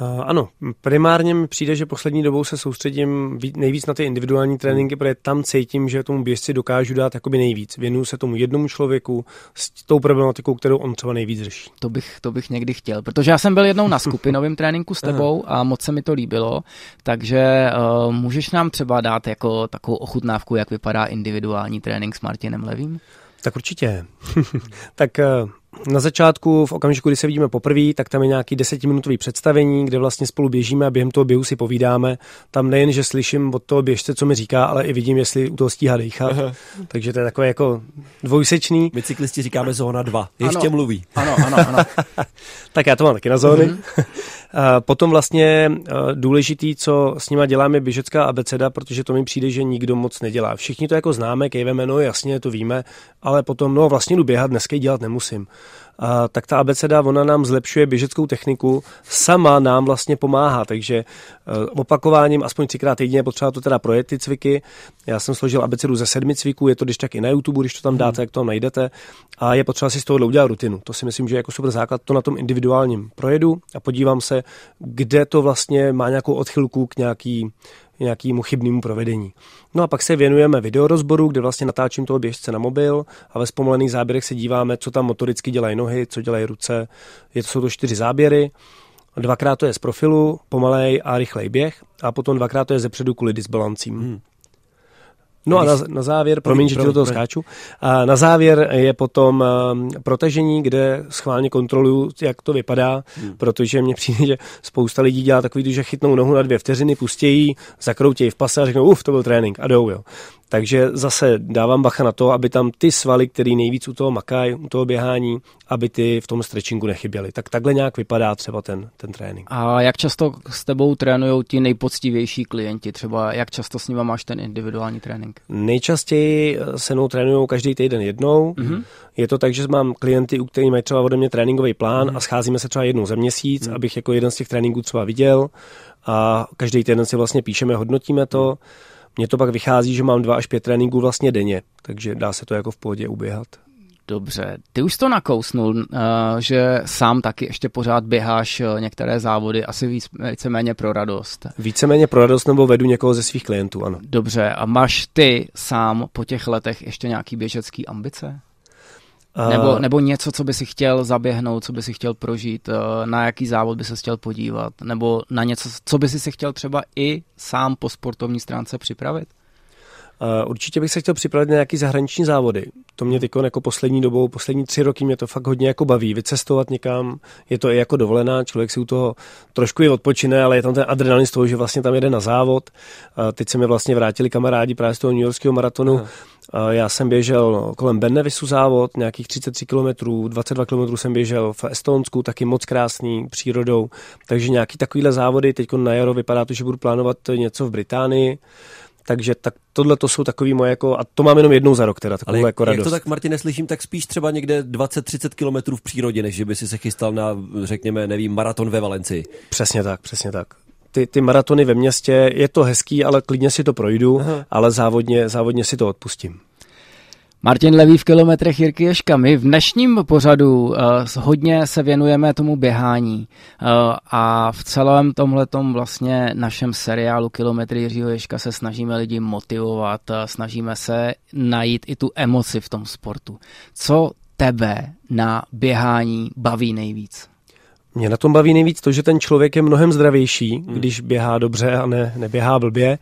Uh, ano, primárně mi přijde, že poslední dobou se soustředím nejvíc na ty individuální tréninky, protože tam cítím, že tomu běžci dokážu dát jakoby nejvíc. Věnuju se tomu jednomu člověku s tou problematikou, kterou on třeba nejvíc řeší. To bych, to bych někdy chtěl, protože já jsem byl jednou na skupinovém tréninku s tebou a moc se mi to líbilo, takže uh, můžeš nám třeba dát jako takovou ochutnávku, jak vypadá individuální trénink s Martinem Levým? Tak určitě. tak uh, na začátku, v okamžiku, kdy se vidíme poprvé, tak tam je nějaký desetiminutový představení, kde vlastně spolu běžíme a během toho běhu si povídáme. Tam nejen, že slyším od toho běžce, co mi říká, ale i vidím, jestli u toho stíhá dýchat. Aha. Takže to je takové jako dvojsečný. My cyklisti říkáme zóna 2. Ještě ano. mluví. Ano, ano, ano. tak já to mám taky na zóny. Mm-hmm. Potom vlastně důležitý, co s nima děláme, je běžecká abeceda, protože to mi přijde, že nikdo moc nedělá. Všichni to jako známe, kejveme, no jasně, to víme, ale potom, no vlastně jdu běhat, dneska dělat nemusím a, tak ta abeceda, ona nám zlepšuje běžeckou techniku, sama nám vlastně pomáhá, takže e, opakováním aspoň třikrát týdně je potřeba to teda projet ty cviky. Já jsem složil abecedu ze sedmi cviků, je to když tak i na YouTube, když to tam dáte, jak to tam najdete a je potřeba si z toho udělat rutinu. To si myslím, že je jako super základ, to na tom individuálním projedu a podívám se, kde to vlastně má nějakou odchylku k nějaký nějakému chybnému provedení. No a pak se věnujeme videorozboru, kde vlastně natáčím toho běžce na mobil a ve zpomalených záběrech se díváme, co tam motoricky dělají nohy, co dělají ruce. Je to, jsou to čtyři záběry. Dvakrát to je z profilu, pomalej a rychlej běh a potom dvakrát to je ze předu kvůli disbalancím. Hmm. No a na, na závěr, promiň, že ti do toho skáču, a na závěr je potom um, protažení, kde schválně kontroluju, jak to vypadá, hmm. protože mně přijde, že spousta lidí dělá takový, že chytnou nohu na dvě vteřiny, pustějí, zakroutějí v pase a řeknou, uf, to byl trénink a jdou, jo. Takže zase dávám bacha na to, aby tam ty svaly, které nejvíc u toho makají, u toho běhání, aby ty v tom stretchingu nechyběly. Tak takhle nějak vypadá třeba ten, ten trénink. A jak často s tebou trénují ti nejpoctivější klienti? Třeba jak často s nimi máš ten individuální trénink? Nejčastěji se mnou trénují každý týden jednou. Mm-hmm. Je to tak, že mám klienty, u kterých mají třeba ode mě tréninkový plán mm-hmm. a scházíme se třeba jednou za měsíc, mm-hmm. abych jako jeden z těch tréninků třeba viděl a každý týden si vlastně píšeme, hodnotíme to. Mm-hmm mně to pak vychází, že mám dva až pět tréninků vlastně denně, takže dá se to jako v pohodě uběhat. Dobře, ty už to nakousnul, eh, že sám taky ještě pořád běháš eh, některé závody, asi víc, víceméně pro radost. Víceméně pro radost nebo vedu někoho ze svých klientů, ano. Dobře, a máš ty sám po těch letech ještě nějaký běžecký ambice? Nebo, nebo něco, co by si chtěl zaběhnout, co by si chtěl prožít, eh, na jaký závod by se chtěl podívat, nebo na něco, co by si si chtěl třeba i sám po sportovní stránce připravit? Určitě bych se chtěl připravit na nějaký zahraniční závody. To mě teď jako poslední dobou, poslední tři roky mě to fakt hodně jako baví, vycestovat někam, je to i jako dovolená, člověk si u toho trošku i odpočine, ale je tam ten adrenalin z toho, že vlastně tam jede na závod. Teď se mi vlastně vrátili kamarádi právě z toho New Yorkského maratonu. Aha. Já jsem běžel kolem Bennevisu závod, nějakých 33 km, 22 km jsem běžel v Estonsku, taky moc krásný přírodou. Takže nějaký takovýhle závody, teď na jaro vypadá to, že budu plánovat něco v Británii. Takže tak tohle to jsou takový moje jako, a to mám jenom jednou za rok teda, takovou Ale jak, jako radost. jak to tak, Martin, neslyším, tak spíš třeba někde 20-30 kilometrů v přírodě, než že by si se chystal na, řekněme, nevím, maraton ve Valencii. Přesně tak, přesně tak. Ty, ty maratony ve městě, je to hezký, ale klidně si to projdu, Aha. ale závodně, závodně si to odpustím. Martin Levý v kilometrech Jirky Ješka. My v dnešním pořadu uh, hodně se věnujeme tomu běhání uh, a v celém tomhletom vlastně našem seriálu Kilometry Jiřího Ješka se snažíme lidi motivovat, uh, snažíme se najít i tu emoci v tom sportu. Co tebe na běhání baví nejvíc? Mě na tom baví nejvíc to, že ten člověk je mnohem zdravější, hmm. když běhá dobře a ne, neběhá blbě.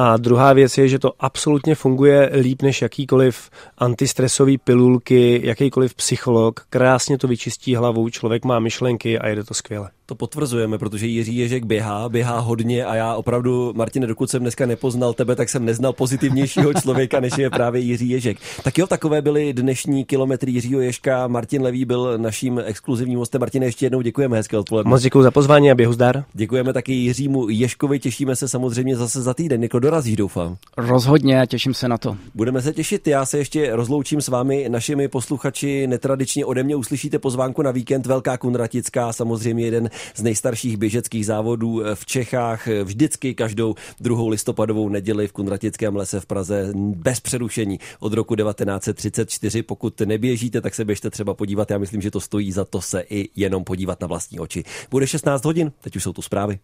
A druhá věc je, že to absolutně funguje líp než jakýkoliv antistresový pilulky, jakýkoliv psycholog. Krásně to vyčistí hlavu, člověk má myšlenky a jede to skvěle. To potvrzujeme, protože Jiří Ježek běhá, běhá hodně a já opravdu, Martine, dokud jsem dneska nepoznal tebe, tak jsem neznal pozitivnějšího člověka, než je právě Jiří Ježek. Tak jo, takové byly dnešní kilometry Jiřího Ježka. Martin Levý byl naším exkluzivním hostem. Martin, ještě jednou děkujeme, hezké odpoledne. Moc děkuji za pozvání a běhu zdar. Děkujeme taky Jiřímu Ješkovi, těšíme se samozřejmě zase za týden. Jako dorazíš, doufám. Rozhodně, těším se na to. Budeme se těšit. Já se ještě rozloučím s vámi, našimi posluchači. Netradičně ode mě uslyšíte pozvánku na víkend Velká Kunratická, samozřejmě jeden z nejstarších běžeckých závodů v Čechách. Vždycky každou druhou listopadovou neděli v Kunratickém lese v Praze bez přerušení od roku 1934. Pokud neběžíte, tak se běžte třeba podívat. Já myslím, že to stojí za to se i jenom podívat na vlastní oči. Bude 16 hodin, teď už jsou tu zprávy.